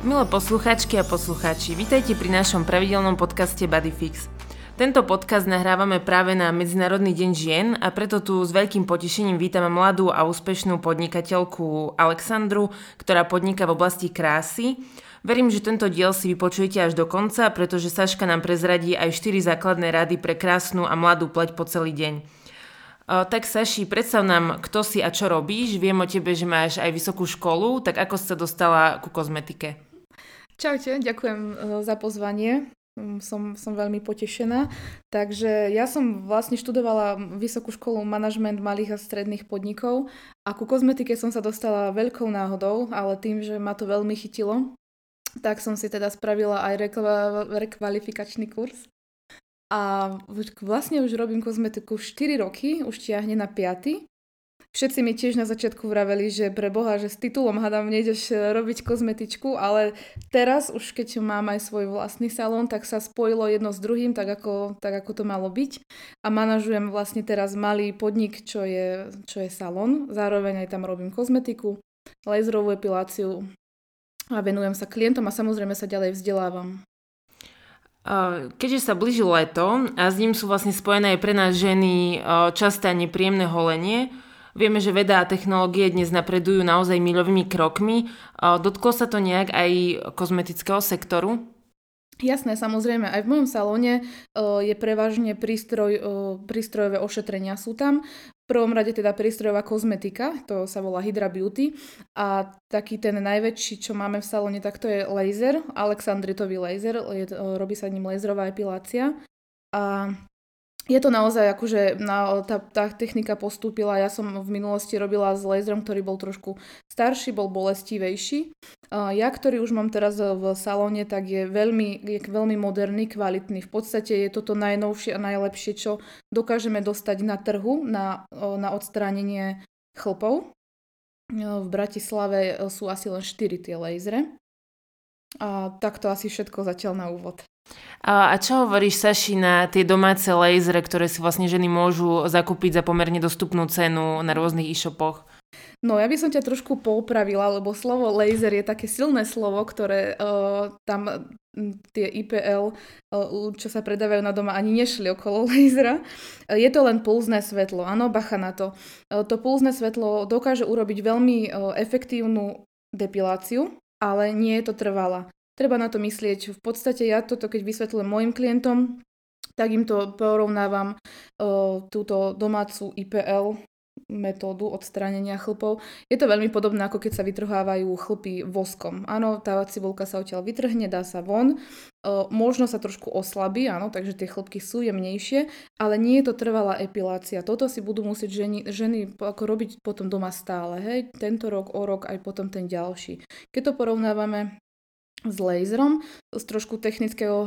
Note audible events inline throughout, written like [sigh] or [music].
Milé posluchačky a poslucháči, vítajte pri našom pravidelnom podcaste Bodyfix. Tento podcast nahrávame práve na Medzinárodný deň žien a preto tu s veľkým potešením vítam mladú a úspešnú podnikateľku Alexandru, ktorá podniká v oblasti krásy. Verím, že tento diel si vypočujete až do konca, pretože Saška nám prezradí aj 4 základné rady pre krásnu a mladú pleť po celý deň. Tak Saši, predstav nám, kto si a čo robíš. Viem o tebe, že máš aj vysokú školu, tak ako si sa dostala ku kozmetike? Čaute, ďakujem e, za pozvanie. Mm, som, som veľmi potešená. Takže ja som vlastne študovala vysokú školu manažment malých a stredných podnikov a ku kozmetike som sa dostala veľkou náhodou, ale tým, že ma to veľmi chytilo, tak som si teda spravila aj rekva- rekvalifikačný kurz. A vlastne už robím kozmetiku 4 roky, už tiahne na 5. Všetci mi tiež na začiatku vraveli, že pre Boha, že s titulom hadám nejdeš e, robiť kozmetičku, ale teraz už keď mám aj svoj vlastný salón, tak sa spojilo jedno s druhým, tak ako, tak ako to malo byť. A manažujem vlastne teraz malý podnik, čo je, čo je salón. Zároveň aj tam robím kozmetiku, laserovú epiláciu a venujem sa klientom a samozrejme sa ďalej vzdelávam. Keďže sa blíži leto a s ním sú vlastne spojené aj pre nás ženy časté a nepríjemné holenie, Vieme, že veda a technológie dnes napredujú naozaj milovými krokmi. Dotklo sa to nejak aj kozmetického sektoru? Jasné, samozrejme, aj v mojom salóne je prevažne prístroj, prístrojové ošetrenia sú tam. V prvom rade teda prístrojová kozmetika, to sa volá Hydra Beauty. A taký ten najväčší, čo máme v salóne, tak to je laser, alexandritový laser, je, robí sa ním laserová epilácia. A je to naozaj akože na, tá, tá technika postúpila. Ja som v minulosti robila s laserom, ktorý bol trošku starší, bol bolestivejší. Ja, ktorý už mám teraz v salóne, tak je veľmi, je veľmi moderný, kvalitný. V podstate je toto najnovšie a najlepšie, čo dokážeme dostať na trhu na, na odstránenie chlpov. V Bratislave sú asi len 4 tie lasery. A takto asi všetko zatiaľ na úvod. A čo hovoríš, Saši, na tie domáce lasery, ktoré si vlastne ženy môžu zakúpiť za pomerne dostupnú cenu na rôznych e-shopoch? No ja by som ťa trošku poupravila, lebo slovo laser je také silné slovo, ktoré uh, tam tie IPL, uh, čo sa predávajú na doma, ani nešli okolo [laughs] lasera. Uh, je to len pulzné svetlo, áno, bacha na to. Uh, to pulzné svetlo dokáže urobiť veľmi uh, efektívnu depiláciu, ale nie je to trvalá. Treba na to myslieť. V podstate ja toto, keď vysvetľujem mojim klientom, tak im to porovnávam túto domácu IPL metódu odstránenia chlpov. Je to veľmi podobné, ako keď sa vytrhávajú chlpy voskom. Áno, tá cibulka sa odtiaľ vytrhne, dá sa von, možno sa trošku oslabí, áno, takže tie chlpky sú jemnejšie, ale nie je to trvalá epilácia. Toto si budú musieť ženy, ženy ako robiť potom doma stále, hej, tento rok, o rok, aj potom ten ďalší. Keď to porovnávame s laserom z trošku technického,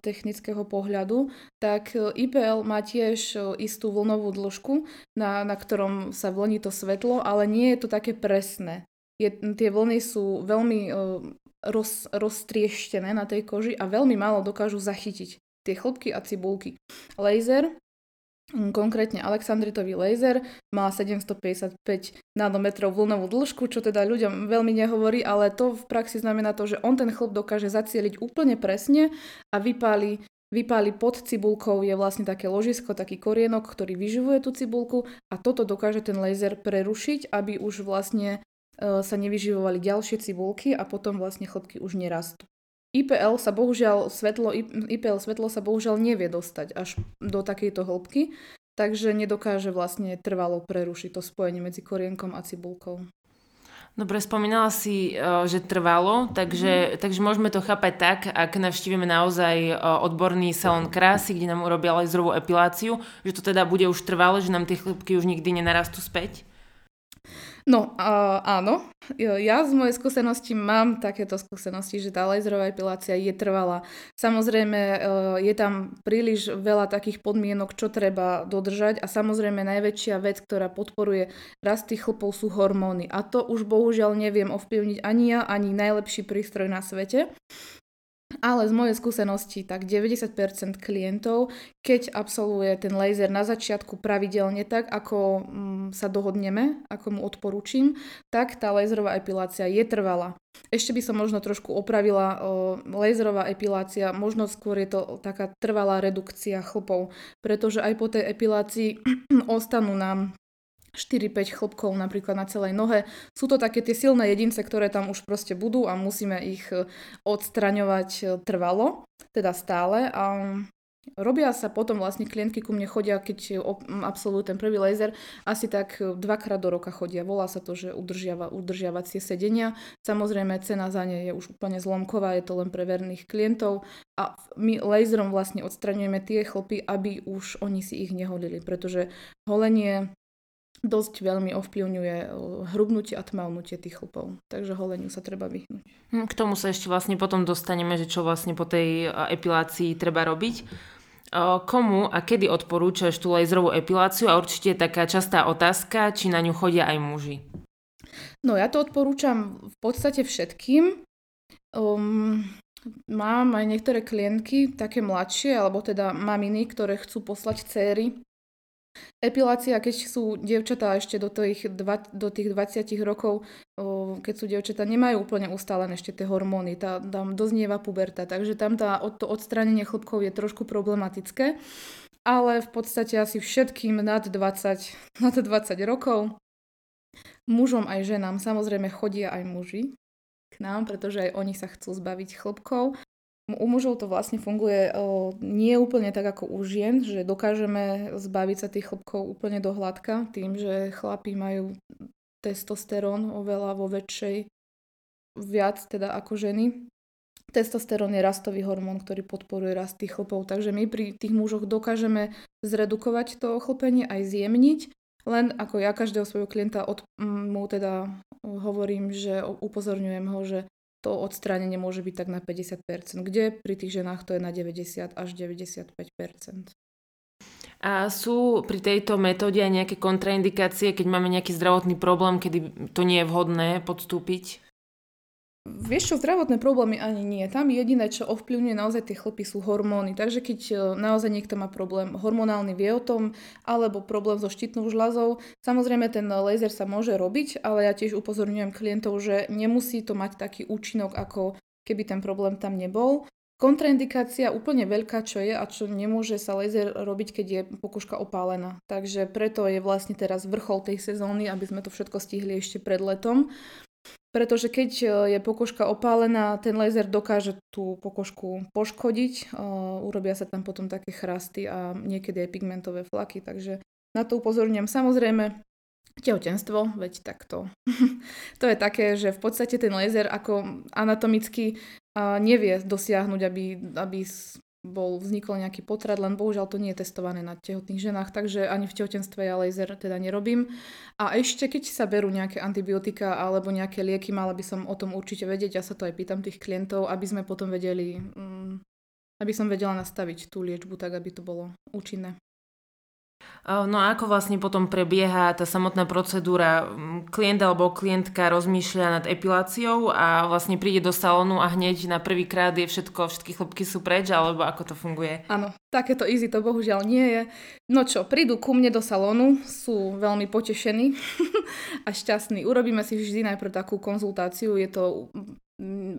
technického pohľadu, tak e, IPL má tiež e, istú vlnovú dĺžku, na, na ktorom sa vlní to svetlo, ale nie je to také presné. Je, tie vlny sú veľmi roz, roztrieštené na tej koži a veľmi málo dokážu zachytiť tie chlopky a cibulky. Laser konkrétne Alexandritový laser má 755 nanometrov vlnovú dĺžku, čo teda ľuďom veľmi nehovorí, ale to v praxi znamená to, že on ten chlop dokáže zacieliť úplne presne a vypáli Vypáli pod cibulkou je vlastne také ložisko, taký korienok, ktorý vyživuje tú cibulku a toto dokáže ten laser prerušiť, aby už vlastne e, sa nevyživovali ďalšie cibulky a potom vlastne chlopky už nerastú. IPL sa bohužiaľ svetlo, IPL svetlo sa bohužiaľ nevie dostať až do takejto hĺbky, takže nedokáže vlastne trvalo prerušiť to spojenie medzi korienkom a cibulkou. Dobre, spomínala si, e, že trvalo, takže, mm. takže môžeme to chápať tak, ak navštívime naozaj e, odborný salón krásy, kde nám urobia laserovú epiláciu, že to teda bude už trvalo, že nám tie chlipky už nikdy nenarastú späť? No, uh, áno. Ja z mojej skúsenosti mám takéto skúsenosti, že tá laserová epilácia je trvalá. Samozrejme, uh, je tam príliš veľa takých podmienok, čo treba dodržať a samozrejme najväčšia vec, ktorá podporuje rast tých chlpov sú hormóny. A to už bohužiaľ neviem ovplyvniť ani ja, ani najlepší prístroj na svete. Ale z mojej skúsenosti tak 90% klientov, keď absolvuje ten laser na začiatku pravidelne tak, ako mm, sa dohodneme, ako mu odporúčim, tak tá laserová epilácia je trvalá. Ešte by som možno trošku opravila laserová epilácia, možno skôr je to taká trvalá redukcia chlpov, pretože aj po tej epilácii [clears throat] ostanú nám 4-5 chlopkov napríklad na celej nohe. Sú to také tie silné jedince, ktoré tam už proste budú a musíme ich e, odstraňovať e, trvalo, teda stále. A Robia sa potom vlastne klientky ku mne chodia, keď absolvujú ten prvý laser, asi tak e, dvakrát do roka chodia. Volá sa to, že udržiava, udržiavacie sedenia. Samozrejme, cena za ne je už úplne zlomková, je to len pre verných klientov a my laserom vlastne odstraňujeme tie chlopy, aby už oni si ich neholili, pretože holenie dosť veľmi ovplyvňuje eh, hrubnutie a tmavnutie tých chlpov. Takže holeniu sa treba vyhnúť. Hm, k tomu sa ešte vlastne potom dostaneme, že čo vlastne po tej eh, epilácii treba robiť. Eh, komu a kedy odporúčaš tú laserovú epiláciu a určite je taká častá otázka, či na ňu chodia aj muži. No ja to odporúčam v podstate všetkým. Um, mám aj niektoré klientky, také mladšie, alebo teda maminy, ktoré chcú poslať céry Epilácia, keď sú dievčatá ešte do tých, dva, do tých 20 rokov, keď sú dievčatá, nemajú úplne ustálené ešte tie hormóny, tá, tam doznieva puberta, takže tam tá, to odstránenie chlopkov je trošku problematické, ale v podstate asi všetkým nad 20, [laughs] nad 20 rokov, mužom aj ženám, samozrejme chodia aj muži k nám, pretože aj oni sa chcú zbaviť chlopkov u mužov to vlastne funguje o, nie úplne tak ako u žien, že dokážeme zbaviť sa tých chlopkov úplne do hladka, tým, že chlapí majú testosterón oveľa vo väčšej viac teda ako ženy. Testosterón je rastový hormón, ktorý podporuje rast tých chlpov, takže my pri tých mužoch dokážeme zredukovať to ochlpenie aj zjemniť, len ako ja každého svojho klienta od, mu teda hovorím, že upozorňujem ho, že to odstránenie môže byť tak na 50%, kde pri tých ženách to je na 90 až 95%. A sú pri tejto metóde aj nejaké kontraindikácie, keď máme nejaký zdravotný problém, kedy to nie je vhodné podstúpiť? Vieš čo, zdravotné problémy ani nie. Tam jediné, čo ovplyvňuje naozaj tie chlpy, sú hormóny. Takže keď e, naozaj niekto má problém hormonálny, vie o tom, alebo problém so štítnou žľazou, samozrejme ten laser sa môže robiť, ale ja tiež upozorňujem klientov, že nemusí to mať taký účinok, ako keby ten problém tam nebol. Kontraindikácia úplne veľká, čo je a čo nemôže sa laser robiť, keď je pokožka opálená. Takže preto je vlastne teraz vrchol tej sezóny, aby sme to všetko stihli ešte pred letom. Pretože keď e, je pokožka opálená, ten laser dokáže tú pokožku poškodiť, e, urobia sa tam potom také chrasty a niekedy aj pigmentové flaky, takže na to upozorňujem. Samozrejme, tehotenstvo, veď takto. [laughs] to je také, že v podstate ten laser ako anatomicky nevie dosiahnuť, aby, aby bol, vznikol nejaký potrat, len bohužiaľ to nie je testované na tehotných ženách, takže ani v tehotenstve ja laser teda nerobím. A ešte keď sa berú nejaké antibiotika alebo nejaké lieky, mala by som o tom určite vedieť, ja sa to aj pýtam tých klientov, aby sme potom vedeli, mm, aby som vedela nastaviť tú liečbu tak, aby to bolo účinné. No a ako vlastne potom prebieha tá samotná procedúra? Klient alebo klientka rozmýšľa nad epiláciou a vlastne príde do salónu a hneď na prvý krát je všetko, všetky chlopky sú preč, alebo ako to funguje? Áno, takéto easy to bohužiaľ nie je. No čo, prídu ku mne do salónu, sú veľmi potešení [laughs] a šťastní. Urobíme si vždy najprv takú konzultáciu, je to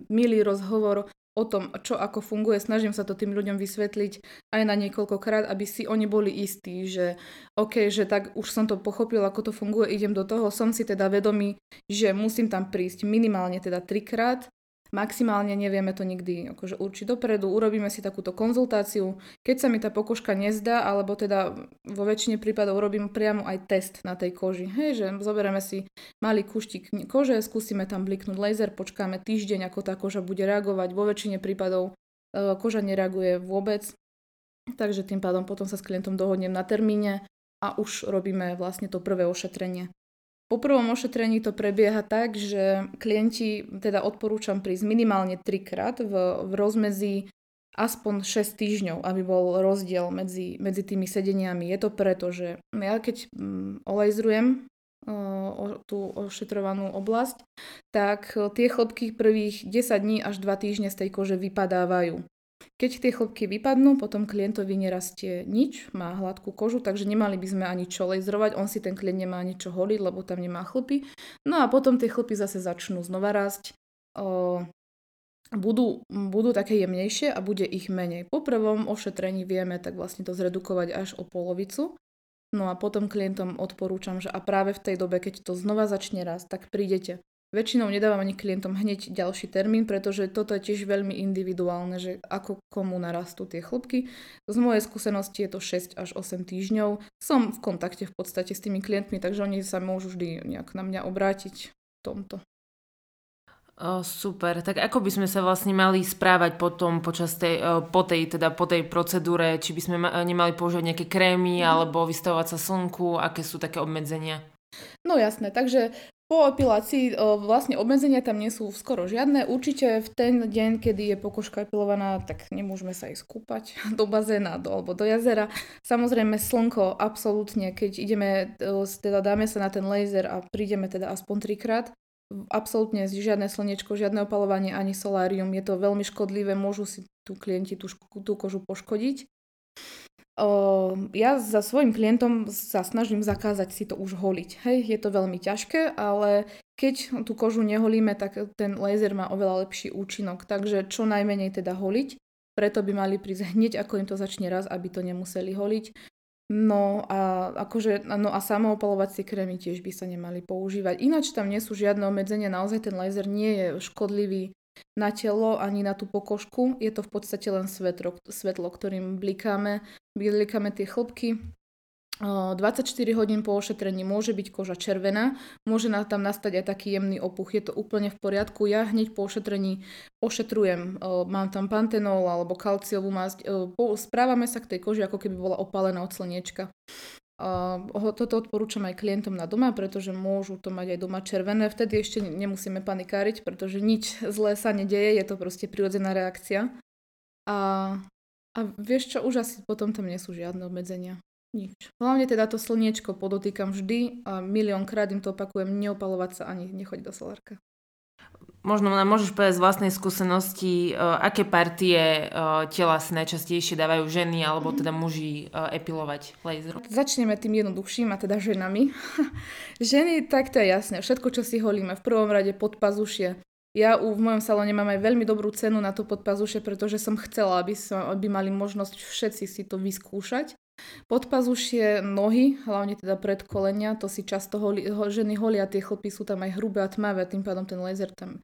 milý rozhovor o tom, čo ako funguje. Snažím sa to tým ľuďom vysvetliť aj na niekoľkokrát, aby si oni boli istí, že OK, že tak už som to pochopil, ako to funguje, idem do toho, som si teda vedomý, že musím tam prísť minimálne teda trikrát Maximálne nevieme to nikdy akože určiť dopredu, urobíme si takúto konzultáciu. Keď sa mi tá pokožka nezdá, alebo teda vo väčšine prípadov robím priamo aj test na tej koži. Hej, že zoberieme si malý kuštík kože, skúsime tam bliknúť laser, počkáme týždeň, ako tá koža bude reagovať. Vo väčšine prípadov e, koža nereaguje vôbec, takže tým pádom potom sa s klientom dohodnem na termíne a už robíme vlastne to prvé ošetrenie. Po prvom ošetrení to prebieha tak, že klienti teda odporúčam prísť minimálne trikrát v, v rozmedzi aspoň 6 týždňov, aby bol rozdiel medzi, medzi tými sedeniami. Je to preto, že ja keď mm, olejzrujem o tú ošetrovanú oblasť, tak tie chlopky prvých 10 dní až 2 týždne z tej kože vypadávajú. Keď tie chlopky vypadnú, potom klientovi nerastie nič, má hladkú kožu, takže nemali by sme ani čo lejzrovať, on si ten klient nemá ani čo holiť, lebo tam nemá chlpy. No a potom tie chlpy zase začnú znova rásť, o, budú, budú také jemnejšie a bude ich menej. Po prvom ošetrení vieme tak vlastne to zredukovať až o polovicu. No a potom klientom odporúčam, že a práve v tej dobe, keď to znova začne rásť, tak prídete Väčšinou nedávam ani klientom hneď ďalší termín, pretože toto je tiež veľmi individuálne, že ako komu narastú tie chlopky. Z mojej skúsenosti je to 6 až 8 týždňov. Som v kontakte v podstate s tými klientmi, takže oni sa môžu vždy nejak na mňa obrátiť v tomto. O, super, tak ako by sme sa vlastne mali správať potom počas tej, po tej, teda po tej procedúre, či by sme nemali používať nejaké krémy mm. alebo vystavovať sa slnku, aké sú také obmedzenia? No jasné, takže po epilácii vlastne obmedzenia tam nie sú skoro žiadne. Určite v ten deň, kedy je pokožka epilovaná, tak nemôžeme sa ísť kúpať [laughs] do bazéna do, alebo do jazera. Samozrejme slnko, absolútne, keď ideme, teda dáme sa na ten laser a prídeme teda aspoň trikrát, absolútne žiadne slnečko, žiadne opalovanie ani solárium. Je to veľmi škodlivé, môžu si tu klienti tú, tú kožu poškodiť. Ja za svojim klientom sa snažím zakázať si to už holiť. Hej, je to veľmi ťažké, ale keď tú kožu neholíme, tak ten laser má oveľa lepší účinok. Takže čo najmenej teda holiť. Preto by mali prísť hneď, ako im to začne raz, aby to nemuseli holiť. No a, akože, no a samoopalovacie krémy tiež by sa nemali používať. Ináč tam nie sú žiadne obmedzenia, naozaj ten laser nie je škodlivý na telo ani na tú pokožku. Je to v podstate len svetlo, svetlo ktorým blikáme. Blikáme tie chlopky. 24 hodín po ošetrení môže byť koža červená, môže tam nastať aj taký jemný opuch, je to úplne v poriadku. Ja hneď po ošetrení ošetrujem, mám tam pantenol alebo kalciovú masť, správame sa k tej koži, ako keby bola opálená od slniečka. Uh, toto odporúčam aj klientom na doma, pretože môžu to mať aj doma červené. Vtedy ešte nemusíme panikáriť, pretože nič zlé sa nedeje, je to proste prirodzená reakcia. A, a vieš čo, už asi potom tam nie sú žiadne obmedzenia. Nič. Hlavne teda to slniečko podotýkam vždy a miliónkrát im to opakujem, neopalovať sa ani nechoď do solárka. Možno nám môžeš povedať z vlastnej skúsenosti, uh, aké partie tela si najčastejšie dávajú ženy alebo teda muži uh, epilovať laserom? Začneme tým jednoduchším a teda ženami. [laughs] Ženy, tak to je jasné. Všetko, čo si holíme, v prvom rade podpazušie. Ja v mojom salóne mám aj veľmi dobrú cenu na to podpazušie, pretože som chcela, aby, som, aby mali možnosť všetci si to vyskúšať. Podpazušie nohy, hlavne teda predkolenia, to si často holi, ho, ženy holia, tie chlpy sú tam aj hrubé a tmavé, tým pádom ten laser tam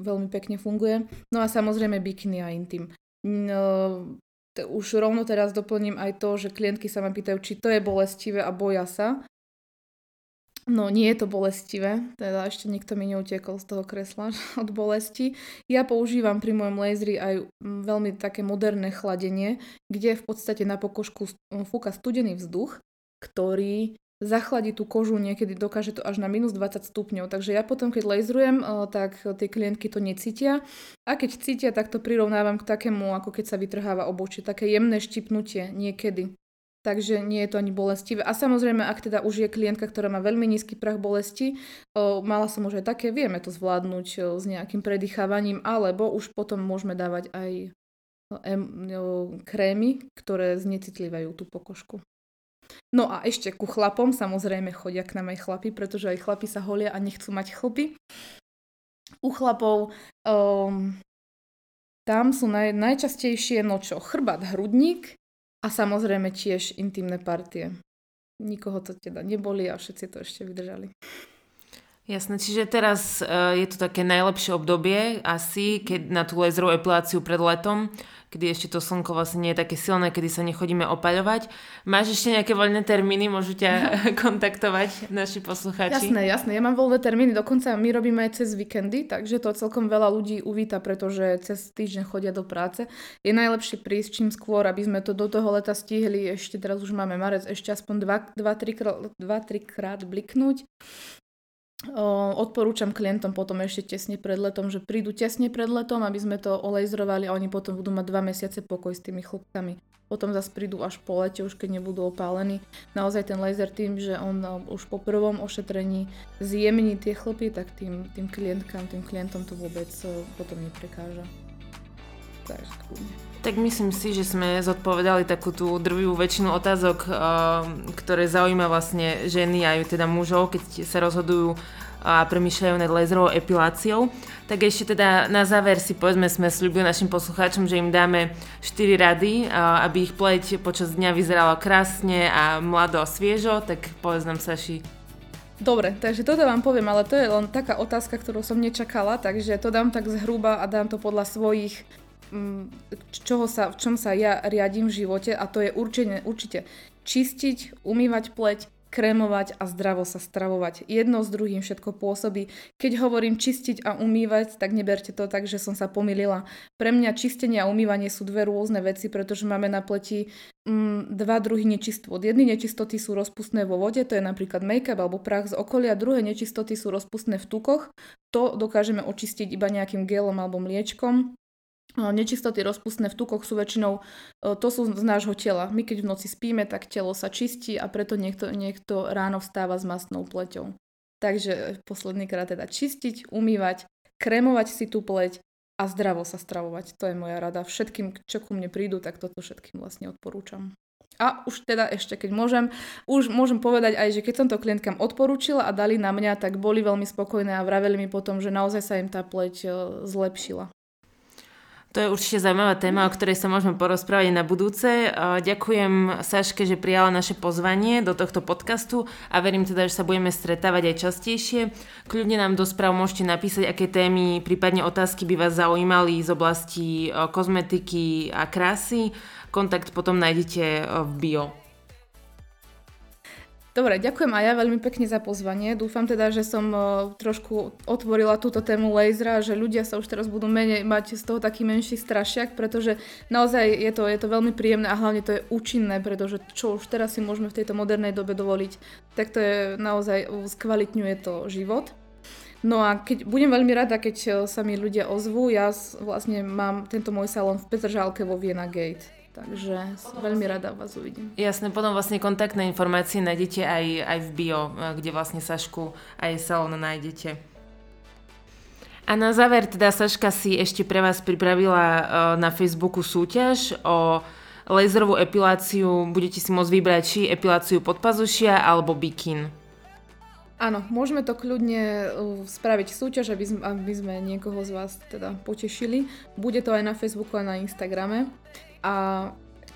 veľmi pekne funguje. No a samozrejme bikiny a intim. No, už rovno teraz doplním aj to, že klientky sa ma pýtajú, či to je bolestivé a boja sa. No nie je to bolestivé, teda ešte nikto mi neutiekol z toho kresla [laughs] od bolesti. Ja používam pri mojom lasery aj veľmi také moderné chladenie, kde v podstate na pokožku fúka studený vzduch, ktorý zachladí tú kožu, niekedy dokáže to až na minus 20 stupňov. Takže ja potom, keď laserujem, eh, tak tie klientky to necítia. A keď cítia, tak to prirovnávam k takému, ako keď sa vytrháva obočie, také jemné štipnutie niekedy. Takže nie je to ani bolestivé. A samozrejme, ak teda už je klientka, ktorá má veľmi nízky prach bolesti, eh, mala som už aj také, vieme to zvládnuť eh, s nejakým predýchávaním, alebo už potom môžeme dávať aj krémy, ktoré znecitlivajú tú pokožku. No a ešte ku chlapom, samozrejme chodia k nám aj chlapi, pretože aj chlapi sa holia a nechcú mať chlpy. U chlapov um, tam sú naj, najčastejšie no čo, chrbát, hrudník a samozrejme tiež intimné partie. Nikoho to teda neboli a všetci to ešte vydržali. Jasné, čiže teraz uh, je to také najlepšie obdobie asi, keď na tú laserovú epiláciu pred letom, kedy ešte to slnko vlastne nie je také silné, kedy sa nechodíme opaľovať. Máš ešte nejaké voľné termíny, môžu ťa [laughs] kontaktovať naši poslucháči? Jasné, jasné, ja mám voľné termíny, dokonca my robíme aj cez víkendy, takže to celkom veľa ľudí uvíta, pretože cez týždeň chodia do práce. Je najlepšie prísť čím skôr, aby sme to do toho leta stihli, ešte teraz už máme marec, ešte aspoň 2-3 krát bliknúť odporúčam klientom potom ešte tesne pred letom, že prídu tesne pred letom, aby sme to olejzrovali a oni potom budú mať dva mesiace pokoj s tými chlopkami. potom zase prídu až po lete, už keď nebudú opálení. Naozaj ten laser tým, že on e, už po prvom ošetrení zjemní tie chlpy, tak tým, tým klientkám, tým klientom to vôbec potom neprekáža. Takže tak myslím si, že sme zodpovedali takú tú drvivú väčšinu otázok, ktoré zaujíma vlastne ženy aj teda mužov, keď sa rozhodujú a premýšľajú nad laserovou epiláciou. Tak ešte teda na záver si povedzme, sme slúbili našim poslucháčom, že im dáme 4 rady, aby ich pleť počas dňa vyzerala krásne a mlado a sviežo, tak povedz nám Saši. Dobre, takže toto vám poviem, ale to je len taká otázka, ktorú som nečakala, takže to dám tak zhruba a dám to podľa svojich čoho sa, v čom sa ja riadím v živote a to je určite, určite čistiť, umývať pleť, krémovať a zdravo sa stravovať. Jedno s druhým všetko pôsobí. Keď hovorím čistiť a umývať, tak neberte to tak, že som sa pomýlila. Pre mňa čistenie a umývanie sú dve rôzne veci, pretože máme na pleti mm, dva druhy nečistot. Jedny nečistoty sú rozpustné vo vode, to je napríklad make-up alebo prach z okolia, druhé nečistoty sú rozpustné v tukoch. To dokážeme očistiť iba nejakým gelom alebo mliečkom Nečistoty rozpustné v tukoch sú väčšinou, e, to sú z nášho tela. My keď v noci spíme, tak telo sa čistí a preto niekto, niekto ráno vstáva s mastnou pleťou. Takže posledný krát teda čistiť, umývať, krémovať si tú pleť a zdravo sa stravovať. To je moja rada. Všetkým, čo ku mne prídu, tak toto všetkým vlastne odporúčam. A už teda ešte, keď môžem, už môžem povedať aj, že keď som to klientkám odporúčila a dali na mňa, tak boli veľmi spokojné a vraveli mi potom, že naozaj sa im tá pleť e, zlepšila. To je určite zaujímavá téma, o ktorej sa môžeme porozprávať na budúce. Ďakujem Saške, že prijala naše pozvanie do tohto podcastu a verím teda, že sa budeme stretávať aj častejšie. Kľudne nám do správ môžete napísať, aké témy, prípadne otázky by vás zaujímali z oblasti kozmetiky a krásy. Kontakt potom nájdete v bio. Dobre, ďakujem aj ja veľmi pekne za pozvanie. Dúfam teda, že som uh, trošku otvorila túto tému laser'a, že ľudia sa už teraz budú menej mať z toho taký menší strašiak, pretože naozaj je to, je to veľmi príjemné a hlavne to je účinné, pretože čo už teraz si môžeme v tejto modernej dobe dovoliť, tak to je naozaj, skvalitňuje to život. No a keď, budem veľmi rada, keď sa mi ľudia ozvú. Ja vlastne mám tento môj salón v Petržálke vo Viena Gate. Takže veľmi rada vás uvidím. Jasné, potom vlastne kontaktné informácie nájdete aj, aj v bio, eh, kde vlastne Sašku aj salón nájdete. A na záver teda Saška si ešte pre vás pripravila eh, na Facebooku súťaž o laserovú epiláciu. Budete si môcť vybrať či epiláciu podpazušia alebo bikin. Áno, môžeme to kľudne eh, spraviť súťaž, aby sme, aby sme niekoho z vás teda potešili. Bude to aj na Facebooku a na Instagrame. A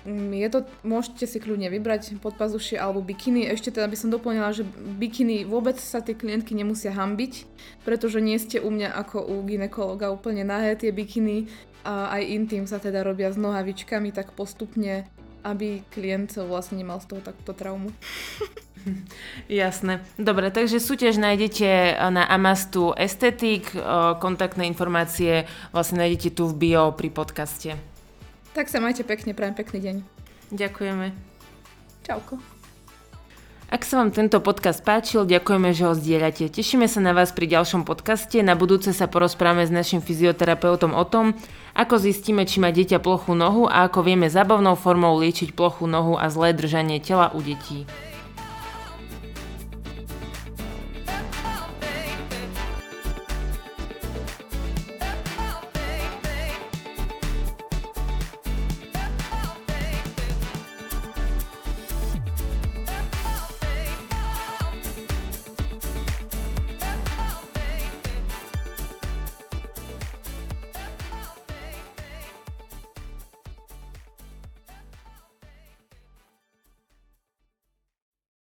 mm, je to, môžete si kľudne vybrať podpazušie alebo bikiny. Ešte teda by som doplnila, že bikiny vôbec sa tie klientky nemusia hambiť, pretože nie ste u mňa ako u ginekologa úplne nahé tie bikiny a aj intim sa teda robia s nohavičkami tak postupne, aby klient vlastne nemal z toho takto traumu. [laughs] Jasné. Dobre, takže súťaž nájdete na Amastu Estetik, kontaktné informácie vlastne nájdete tu v bio pri podcaste. Tak sa majte pekne, prajem pekný deň. Ďakujeme. Čauko. Ak sa vám tento podcast páčil, ďakujeme, že ho zdieľate. Tešíme sa na vás pri ďalšom podcaste. Na budúce sa porozprávame s našim fyzioterapeutom o tom, ako zistíme, či má dieťa plochú nohu a ako vieme zabavnou formou liečiť plochú nohu a zlé držanie tela u detí.